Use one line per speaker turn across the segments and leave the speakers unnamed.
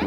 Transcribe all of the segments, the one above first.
On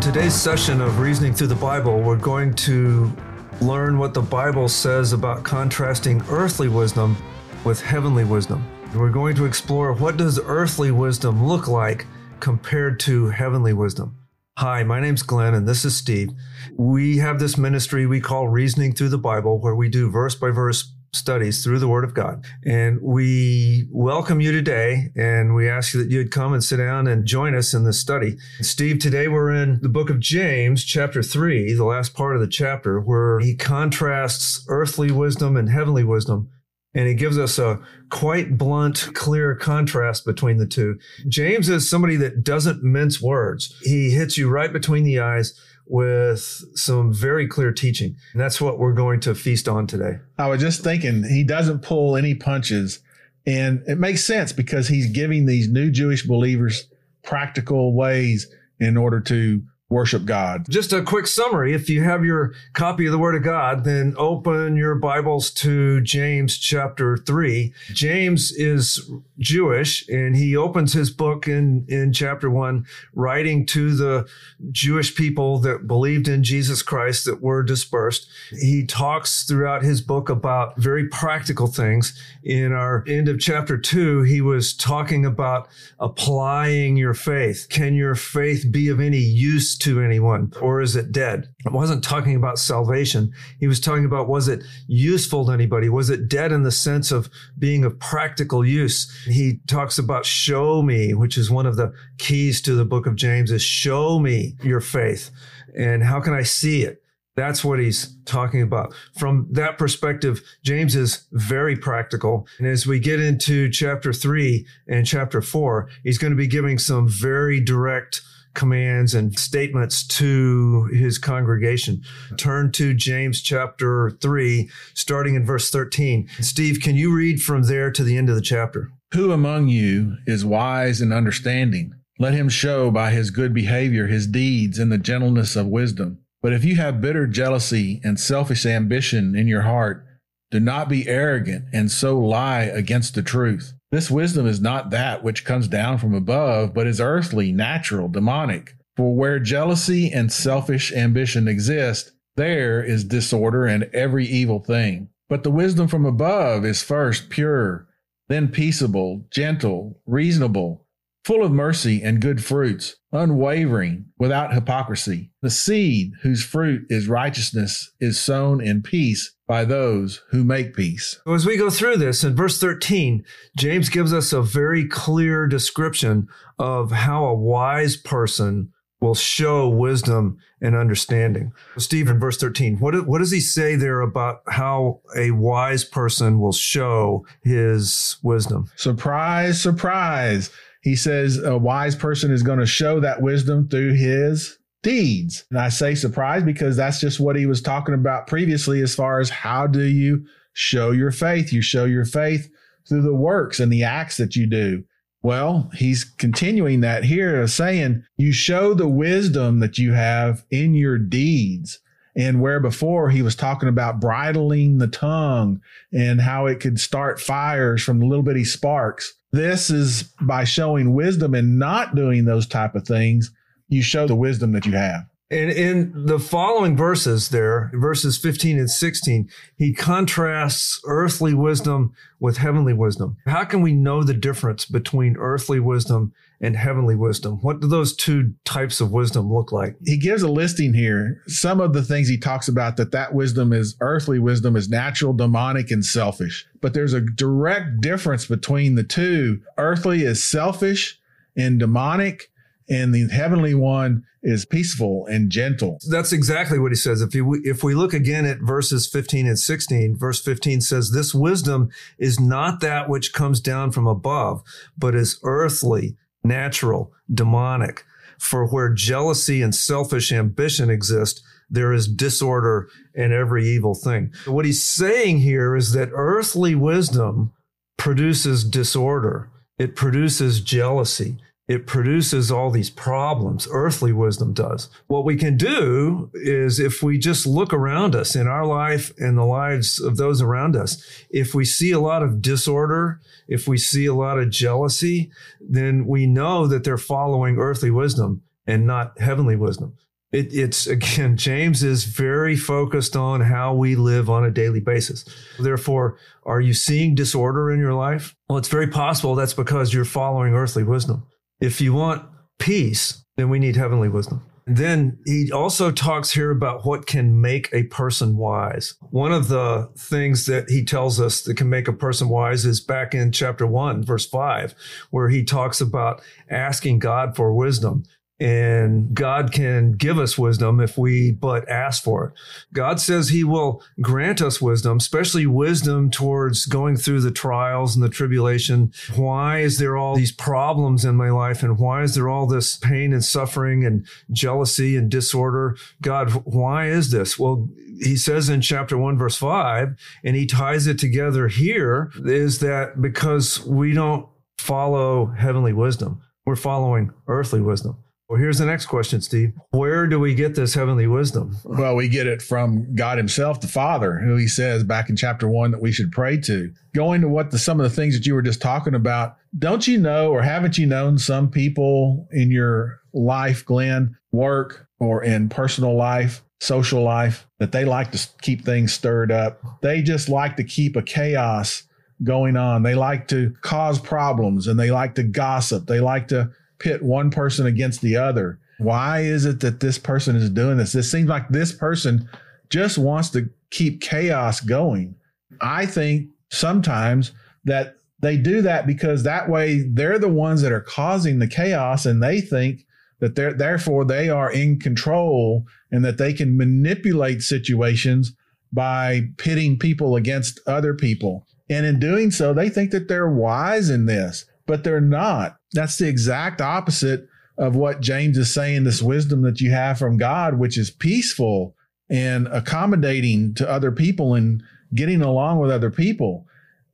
today's session of Reasoning Through the Bible, we're going to learn what the Bible says about contrasting earthly wisdom with heavenly wisdom. We're going to explore what does earthly wisdom look like compared to heavenly wisdom. Hi, my name's Glenn and this is Steve. We have this ministry we call Reasoning Through the Bible where we do verse by verse studies through the Word of God. And we welcome you today and we ask you that you'd come and sit down and join us in this study. Steve, today we're in the book of James, chapter 3, the last part of the chapter, where he contrasts earthly wisdom and heavenly wisdom. And he gives us a quite blunt, clear contrast between the two. James is somebody that doesn't mince words. He hits you right between the eyes with some very clear teaching. And that's what we're going to feast on today.
I was just thinking he doesn't pull any punches. And it makes sense because he's giving these new Jewish believers practical ways in order to worship God.
Just a quick summary. If you have your copy of the Word of God, then open your Bibles to James chapter 3. James is Jewish and he opens his book in, in chapter 1 writing to the Jewish people that believed in Jesus Christ that were dispersed. He talks throughout his book about very practical things. In our end of chapter 2, he was talking about applying your faith. Can your faith be of any use to anyone or is it dead? It wasn't talking about salvation. He was talking about was it useful to anybody? Was it dead in the sense of being of practical use? He talks about show me, which is one of the keys to the book of James is show me your faith. And how can I see it? That's what he's talking about. From that perspective, James is very practical. And as we get into chapter three and chapter four, he's going to be giving some very direct commands and statements to his congregation. Turn to James chapter 3, starting in verse 13. Steve, can you read from there to the end of the chapter?
Who among you is wise and understanding? Let him show by his good behavior his deeds in the gentleness of wisdom. But if you have bitter jealousy and selfish ambition in your heart, do not be arrogant and so lie against the truth. This wisdom is not that which comes down from above, but is earthly, natural, demonic. For where jealousy and selfish ambition exist, there is disorder and every evil thing. But the wisdom from above is first pure, then peaceable, gentle, reasonable, full of mercy and good fruits, unwavering, without hypocrisy. The seed whose fruit is righteousness is sown in peace by those who make peace.
As we go through this in verse 13, James gives us a very clear description of how a wise person will show wisdom and understanding. Stephen, verse 13, what, what does he say there about how a wise person will show his wisdom?
Surprise, surprise. He says a wise person is going to show that wisdom through his deeds. And I say surprise because that's just what he was talking about previously as far as how do you show your faith? You show your faith through the works and the acts that you do. Well, he's continuing that here, saying you show the wisdom that you have in your deeds. And where before he was talking about bridling the tongue and how it could start fires from little bitty sparks. This is by showing wisdom and not doing those type of things. You show the wisdom that you have.
And in the following verses there, verses 15 and 16, he contrasts earthly wisdom with heavenly wisdom. How can we know the difference between earthly wisdom and heavenly wisdom? What do those two types of wisdom look like?
He gives a listing here. Some of the things he talks about that that wisdom is earthly wisdom is natural, demonic, and selfish. But there's a direct difference between the two. Earthly is selfish and demonic and the heavenly one is peaceful and gentle.
That's exactly what he says. If you if we look again at verses 15 and 16, verse 15 says this wisdom is not that which comes down from above, but is earthly, natural, demonic. For where jealousy and selfish ambition exist, there is disorder and every evil thing. What he's saying here is that earthly wisdom produces disorder. It produces jealousy it produces all these problems. Earthly wisdom does. What we can do is if we just look around us in our life and the lives of those around us, if we see a lot of disorder, if we see a lot of jealousy, then we know that they're following earthly wisdom and not heavenly wisdom. It, it's again, James is very focused on how we live on a daily basis. Therefore, are you seeing disorder in your life? Well, it's very possible that's because you're following earthly wisdom. If you want peace, then we need heavenly wisdom. Then he also talks here about what can make a person wise. One of the things that he tells us that can make a person wise is back in chapter one, verse five, where he talks about asking God for wisdom and God can give us wisdom if we but ask for it. God says he will grant us wisdom, especially wisdom towards going through the trials and the tribulation. Why is there all these problems in my life? And why is there all this pain and suffering and jealousy and disorder? God, why is this? Well, he says in chapter one, verse five, and he ties it together here is that because we don't follow heavenly wisdom, we're following earthly wisdom. Well, here's the next question, Steve. Where do we get this heavenly wisdom?
Well, we get it from God Himself, the Father, who He says back in chapter one that we should pray to. Going to what the, some of the things that you were just talking about, don't you know or haven't you known some people in your life, Glenn, work or in personal life, social life, that they like to keep things stirred up? They just like to keep a chaos going on. They like to cause problems and they like to gossip. They like to pit one person against the other. Why is it that this person is doing this? It seems like this person just wants to keep chaos going. I think sometimes that they do that because that way they're the ones that are causing the chaos and they think that they're therefore they are in control and that they can manipulate situations by pitting people against other people. And in doing so, they think that they're wise in this but they're not. That's the exact opposite of what James is saying this wisdom that you have from God, which is peaceful and accommodating to other people and getting along with other people.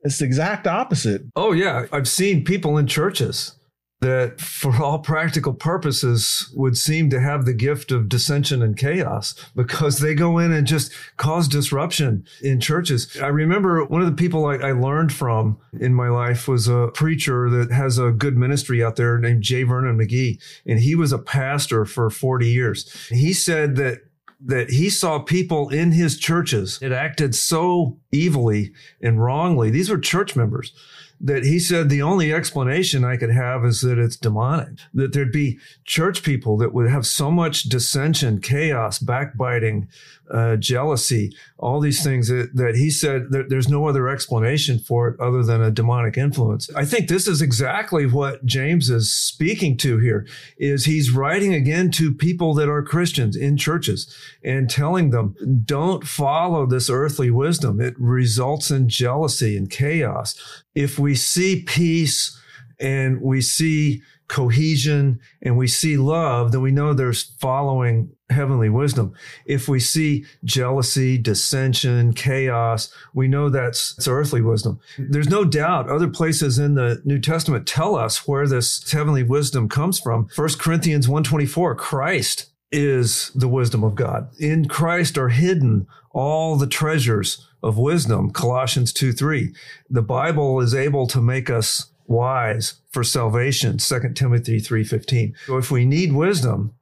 It's the exact opposite.
Oh, yeah. I've seen people in churches that, for all practical purposes, would seem to have the gift of dissension and chaos because they go in and just cause disruption in churches. I remember one of the people I, I learned from in my life was a preacher that has a good ministry out there named J. Vernon McGee, and he was a pastor for 40 years. He said that that he saw people in his churches that acted so evilly and wrongly. These were church members that he said the only explanation I could have is that it's demonic, that there'd be church people that would have so much dissension, chaos, backbiting, uh, jealousy, all these things that, that he said that there's no other explanation for it other than a demonic influence. I think this is exactly what James is speaking to here is he's writing again to people that are Christians in churches and telling them, don't follow this earthly wisdom. It results in jealousy and chaos. If we see peace and we see cohesion and we see love, then we know there's following heavenly wisdom. If we see jealousy, dissension, chaos, we know that's it's earthly wisdom. There's no doubt other places in the New Testament tell us where this heavenly wisdom comes from. 1 Corinthians 124, Christ is the wisdom of God. In Christ are hidden all the treasures of wisdom. Colossians 2 3. The Bible is able to make us wise for salvation 2 timothy 3.15 so if we need wisdom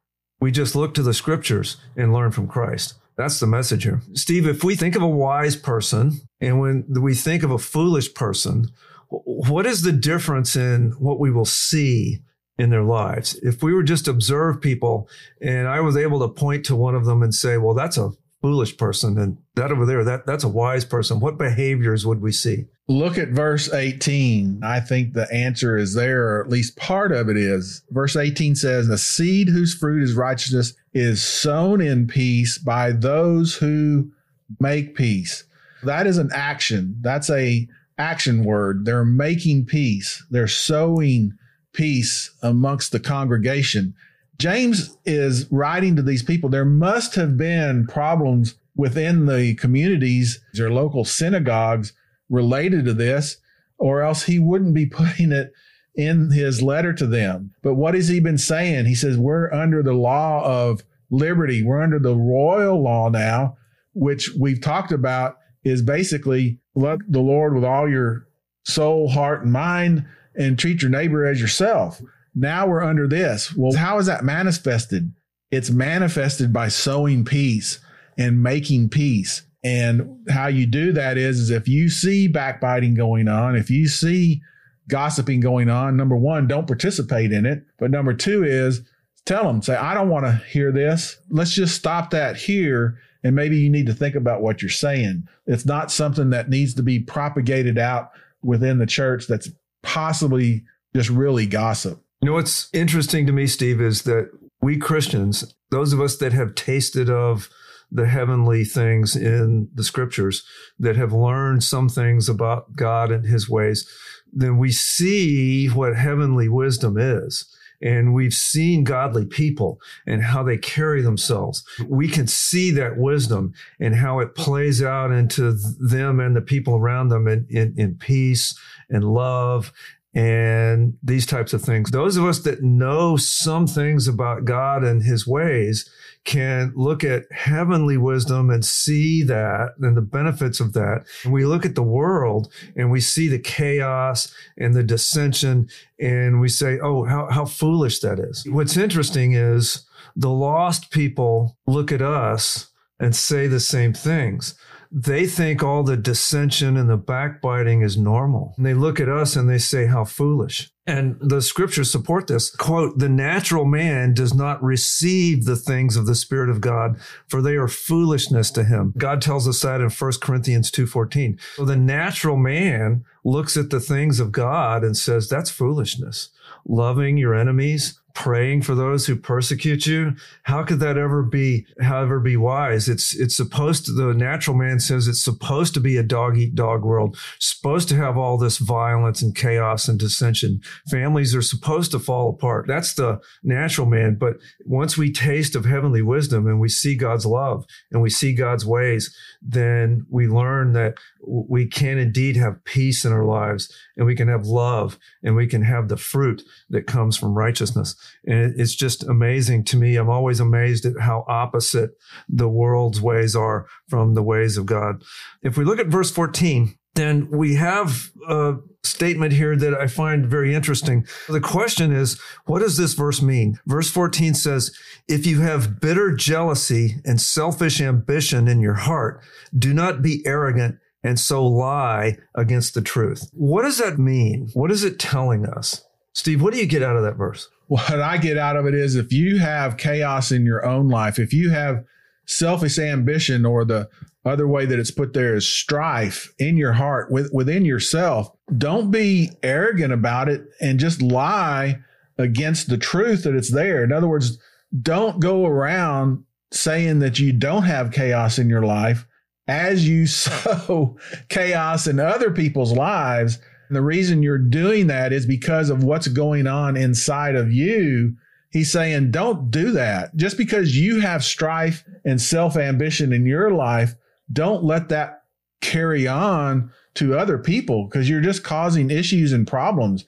we just look to the scriptures and learn from christ that's the message here steve if we think of a wise person and when we think of a foolish person what is the difference in what we will see in their lives if we were just observe people and i was able to point to one of them and say well that's a foolish person and that over there that that's a wise person what behaviors would we see
Look at verse 18. I think the answer is there, or at least part of it is. Verse 18 says, The seed whose fruit is righteousness is sown in peace by those who make peace. That is an action. That's a action word. They're making peace. They're sowing peace amongst the congregation. James is writing to these people. There must have been problems within the communities, their local synagogues related to this, or else he wouldn't be putting it in his letter to them. But what has he been saying? He says, We're under the law of liberty. We're under the royal law now, which we've talked about is basically love the Lord with all your soul, heart, and mind, and treat your neighbor as yourself. Now we're under this. Well, how is that manifested? It's manifested by sowing peace and making peace. And how you do that is, is if you see backbiting going on, if you see gossiping going on, number one, don't participate in it. But number two is tell them, say, I don't want to hear this. Let's just stop that here. And maybe you need to think about what you're saying. It's not something that needs to be propagated out within the church that's possibly just really gossip.
You know, what's interesting to me, Steve, is that we Christians, those of us that have tasted of the heavenly things in the scriptures, that have learned some things about God and his ways, then we see what heavenly wisdom is. And we've seen godly people and how they carry themselves. We can see that wisdom and how it plays out into them and the people around them in, in, in peace and love and these types of things. Those of us that know some things about God and his ways can look at heavenly wisdom and see that and the benefits of that. And we look at the world and we see the chaos and the dissension and we say, oh, how, how foolish that is. What's interesting is the lost people look at us and say the same things they think all the dissension and the backbiting is normal. And they look at us and they say, How foolish. And the scriptures support this. Quote, the natural man does not receive the things of the Spirit of God, for they are foolishness to him. God tells us that in 1 Corinthians 2.14. So the natural man looks at the things of God and says, that's foolishness. Loving your enemies, praying for those who persecute you? How could that ever be however be wise? It's it's supposed to the natural man says it's supposed to be a dog eat dog world supposed to have all this violence and chaos and dissension. Families are supposed to fall apart. That's the natural man. But once we taste of heavenly wisdom and we see god's love and we see god's ways then we learn that we can indeed have peace in our lives and we can have love and we can have the fruit that comes from righteousness. And it's just amazing to me. I'm always amazed at how opposite the world's ways are from the ways of God. If we look at verse 14, then we have a statement here that I find very interesting. The question is, what does this verse mean? Verse 14 says, if you have bitter jealousy and selfish ambition in your heart, do not be arrogant and so lie against the truth. What does that mean? What is it telling us? Steve, what do you get out of that verse?
What I get out of it is if you have chaos in your own life, if you have selfish ambition or the other way that it's put there is strife in your heart with, within yourself, don't be arrogant about it and just lie against the truth that it's there. In other words, don't go around saying that you don't have chaos in your life as you sow chaos in other people's lives. And the reason you're doing that is because of what's going on inside of you. He's saying, don't do that. Just because you have strife and self ambition in your life, don't let that carry on to other people because you're just causing issues and problems.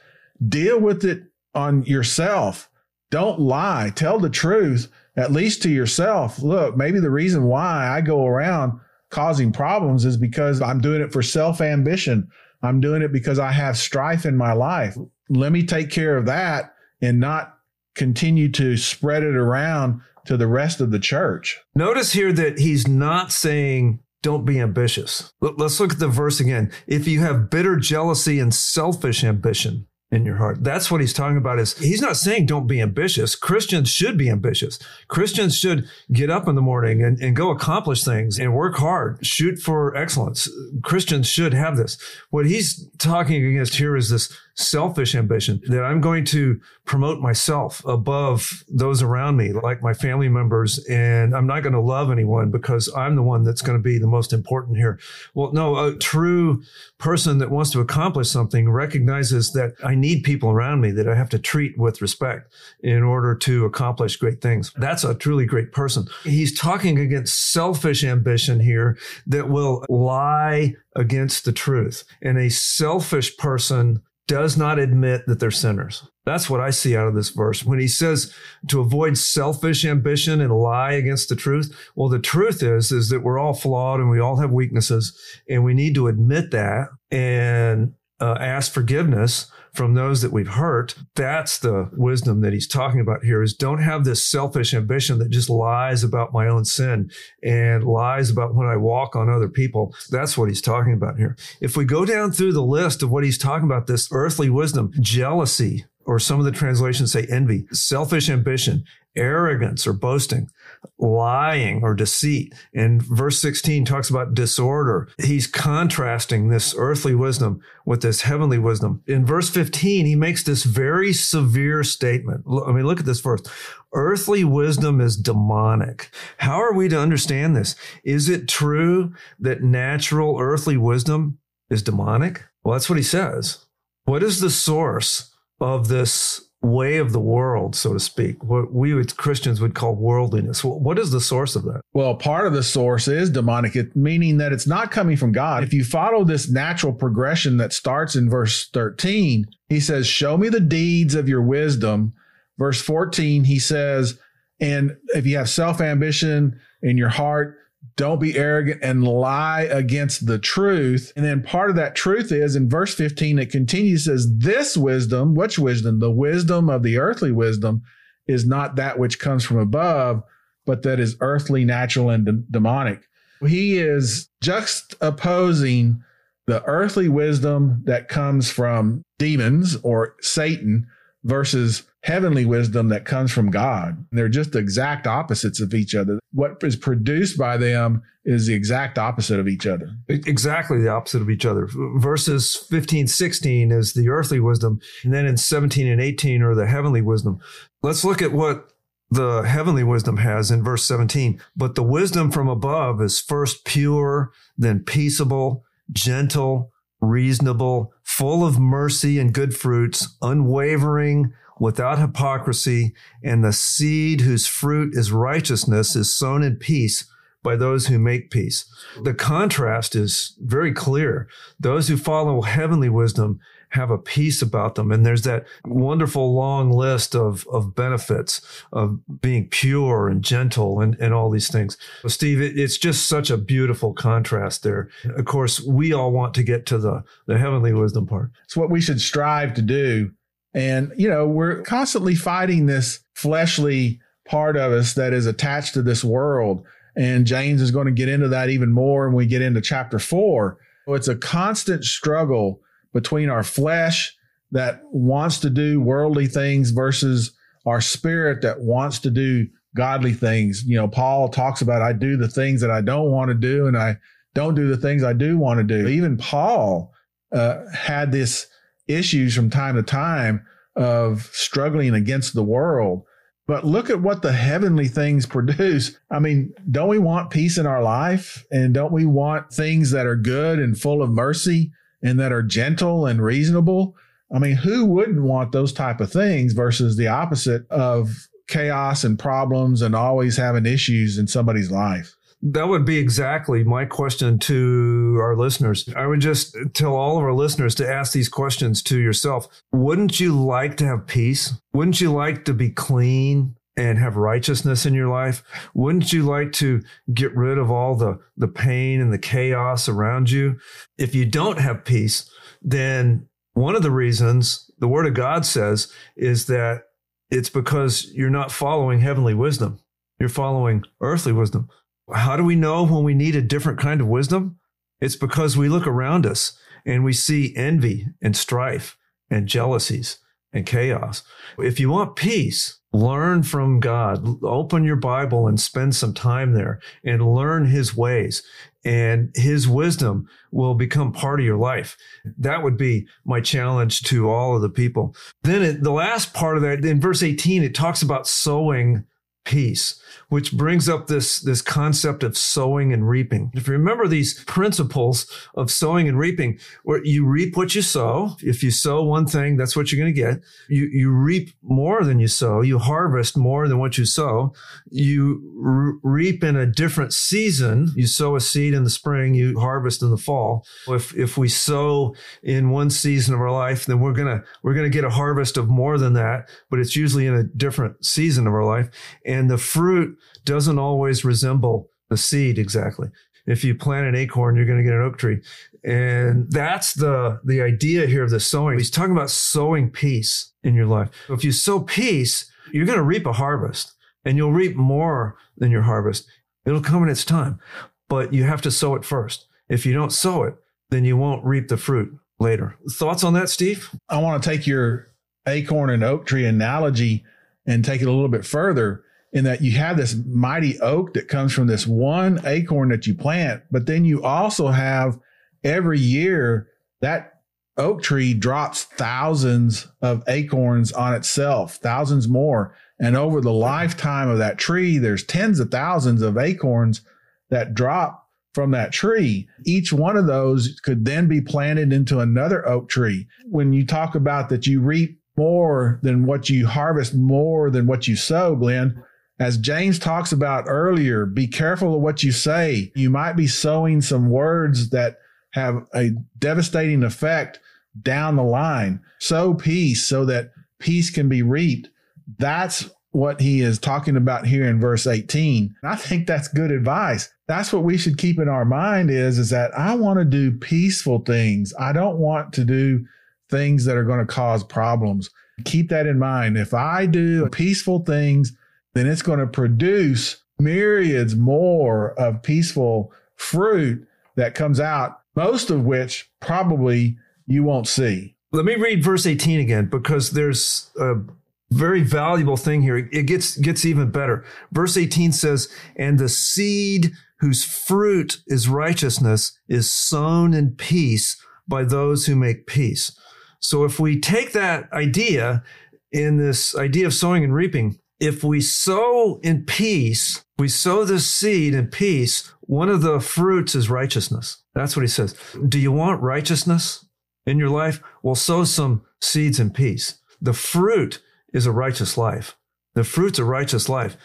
Deal with it on yourself. Don't lie. Tell the truth, at least to yourself. Look, maybe the reason why I go around causing problems is because I'm doing it for self ambition. I'm doing it because I have strife in my life. Let me take care of that and not continue to spread it around to the rest of the church.
Notice here that he's not saying don't be ambitious. Let's look at the verse again. If you have bitter jealousy and selfish ambition, in your heart. That's what he's talking about is he's not saying don't be ambitious. Christians should be ambitious. Christians should get up in the morning and, and go accomplish things and work hard, shoot for excellence. Christians should have this. What he's talking against here is this selfish ambition that I'm going to promote myself above those around me, like my family members, and I'm not going to love anyone because I'm the one that's going to be the most important here. Well, no, a true person that wants to accomplish something recognizes that I need people around me that I have to treat with respect in order to accomplish great things. That's a truly great person. He's talking against selfish ambition here that will lie against the truth. And a selfish person does not admit that they're sinners. That's what I see out of this verse. When he says to avoid selfish ambition and lie against the truth, well, the truth is, is that we're all flawed and we all have weaknesses and we need to admit that and uh, ask forgiveness from those that we've hurt. That's the wisdom that he's talking about here is don't have this selfish ambition that just lies about my own sin and lies about when I walk on other people. That's what he's talking about here. If we go down through the list of what he's talking about, this earthly wisdom, jealousy, or some of the translations say envy, selfish ambition, arrogance or boasting, lying or deceit. And verse 16 talks about disorder. He's contrasting this earthly wisdom with this heavenly wisdom. In verse 15, he makes this very severe statement. I mean, look at this verse. Earthly wisdom is demonic. How are we to understand this? Is it true that natural earthly wisdom is demonic? Well, that's what he says. What is the source of this way of the world, so to speak, what we as Christians would call worldliness. What is the source of that?
Well, part of the source is demonic, meaning that it's not coming from God. If you follow this natural progression that starts in verse 13, he says, Show me the deeds of your wisdom. Verse 14, he says, And if you have self ambition in your heart, don't be arrogant and lie against the truth. And then part of that truth is in verse 15, it continues, says, This wisdom, which wisdom? The wisdom of the earthly wisdom is not that which comes from above, but that is earthly, natural, and de- demonic. He is juxtaposing the earthly wisdom that comes from demons or Satan versus heavenly wisdom that comes from God. They're just exact opposites of each other. What is produced by them is the exact opposite of each other.
Exactly the opposite of each other. Verses 15, 16 is the earthly wisdom. And then in 17 and 18 are the heavenly wisdom. Let's look at what the heavenly wisdom has in verse 17. But the wisdom from above is first pure, then peaceable, gentle, reasonable, full of mercy and good fruits, unwavering, without hypocrisy, and the seed whose fruit is righteousness is sown in peace by those who make peace. The contrast is very clear. Those who follow heavenly wisdom have a peace about them. And there's that wonderful long list of, of benefits of being pure and gentle and, and all these things. Steve, it, it's just such a beautiful contrast there. Of course, we all want to get to the, the heavenly wisdom part.
It's what we should strive to do and, you know, we're constantly fighting this fleshly part of us that is attached to this world. And James is going to get into that even more when we get into chapter four. So it's a constant struggle between our flesh that wants to do worldly things versus our spirit that wants to do godly things. You know, Paul talks about, I do the things that I don't want to do and I don't do the things I do want to do. Even Paul uh, had this issues from time to time of struggling against the world. But look at what the heavenly things produce. I mean, don't we want peace in our life? And don't we want things that are good and full of mercy and that are gentle and reasonable? I mean, who wouldn't want those type of things versus the opposite of chaos and problems and always having issues in somebody's life?
That would be exactly my question to our listeners. I would just tell all of our listeners to ask these questions to yourself. Wouldn't you like to have peace? Wouldn't you like to be clean? And have righteousness in your life? Wouldn't you like to get rid of all the, the pain and the chaos around you? If you don't have peace, then one of the reasons the word of God says is that it's because you're not following heavenly wisdom. You're following earthly wisdom. How do we know when we need a different kind of wisdom? It's because we look around us and we see envy and strife and jealousies and chaos. If you want peace, learn from God. Open your Bible and spend some time there and learn his ways and his wisdom will become part of your life. That would be my challenge to all of the people. Then it, the last part of that in verse 18, it talks about sowing peace. which brings up this, this concept of sowing and reaping. If you remember these principles of sowing and reaping, where you reap what you sow. If you sow one thing, that's what you're going to get. You, you reap more than you sow. You harvest more than what you sow. You reap in a different season. You sow a seed in the spring, you harvest in the fall. If, if we sow in one season of our life, then we're going to, we're going to get a harvest of more than that, but it's usually in a different season of our life. And the fruit doesn't always resemble the seed exactly. If you plant an acorn, you're going to get an oak tree. And that's the, the idea here of the sowing. He's talking about sowing peace in your life. If you sow peace, you're going to reap a harvest and you'll reap more than your harvest. It'll come in its time, but you have to sow it first. If you don't sow it, then you won't reap the fruit later. Thoughts on that, Steve?
I want to take your acorn and oak tree analogy and take it a little bit further in that you have this mighty oak that comes from this one acorn that you plant, but then you also have every year that oak tree drops thousands of acorns on itself, thousands more. And over the lifetime of that tree, there's tens of thousands of acorns that drop from that tree. Each one of those could then be planted into another oak tree. When you talk about that you reap more than what you harvest, more than what you sow, Glenn, as James talks about earlier, be careful of what you say. You might be sowing some words that have a devastating effect down the line. Sow peace so that peace can be reaped. That's what he is talking about here in verse 18. I think that's good advice. That's what we should keep in our mind is, is that I want to do peaceful things. I don't want to do things that are going to cause problems. Keep that in mind. If I do peaceful things, then it's going to produce myriads more of peaceful fruit that comes out, most of which probably you won't see.
Let me read verse 18 again because there's a very valuable thing here. It gets gets even better. Verse 18 says, "And the seed whose fruit is righteousness is sown in peace by those who make peace." So if we take that idea in this idea of sowing and reaping, if we sow in peace, we sow this seed in peace, one of the fruits is righteousness. That's what he says. Do you want righteousness in your life? Well, sow some seeds in peace. The fruit is a righteous life. The fruit's a righteous life.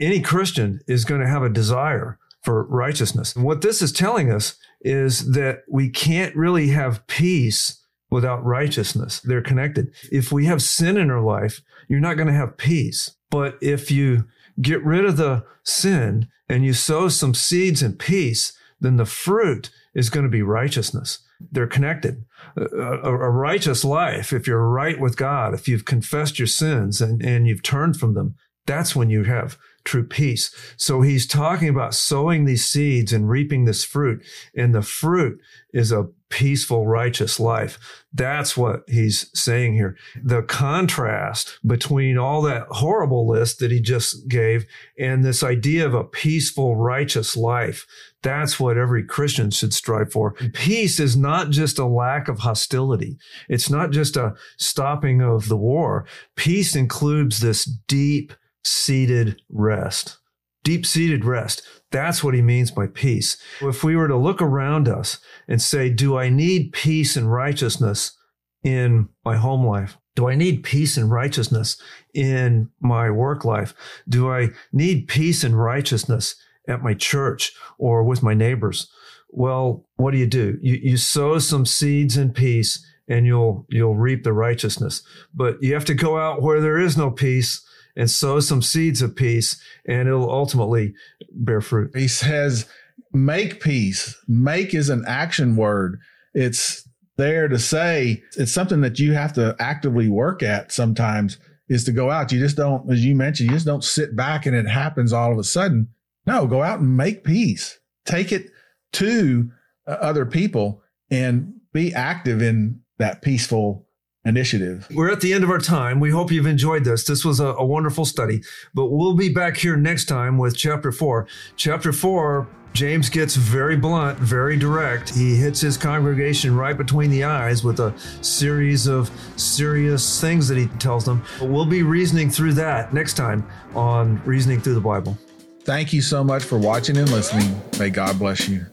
Any Christian is going to have a desire for righteousness. And what this is telling us is that we can't really have peace without righteousness. They're connected. If we have sin in our life, you're not going to have peace. But if you get rid of the sin and you sow some seeds in peace, then the fruit is going to be righteousness. They're connected. A, a, righteous life, if you're right with God, if you've confessed your sins and, and you've turned from them, that's when you have true peace. So he's talking about sowing these seeds and reaping this fruit. And the fruit is a peaceful, righteous life. That's what he's saying here. The contrast between all that horrible list that he just gave and this idea of a peaceful, righteous life. That's what every Christian should strive for. Peace is not just a lack of hostility. It's not just a stopping of the war. Peace includes this deep, seated rest. Deep seated rest. That's what he means by peace. If we were to look around us and say, do I need peace and righteousness in my home life? Do I need peace and righteousness in my work life? Do I need peace and righteousness at my church or with my neighbors? Well, what do you do? You, you sow some seeds in peace and you'll, you'll reap the righteousness. But you have to go out where there is no peace and sow some seeds of peace, and it'll ultimately bear fruit.
He says, make peace. Make is an action word. It's there to say it's something that you have to actively work at sometimes is to go out. You just don't, as you mentioned, you just don't sit back and it happens all of a sudden. No, go out and make peace. Take it to uh, other people and be active in that peaceful initiative.
We're at the end of our time. We hope you've enjoyed this. This was a, a, wonderful study, but we'll be back here next time with chapter four. Chapter four, James gets very blunt, very direct. He hits his congregation right between the eyes with a series of serious things that he tells them. But we'll be reasoning through that next time on Reasoning Through the Bible.
Thank you so much for watching and listening. May God bless you.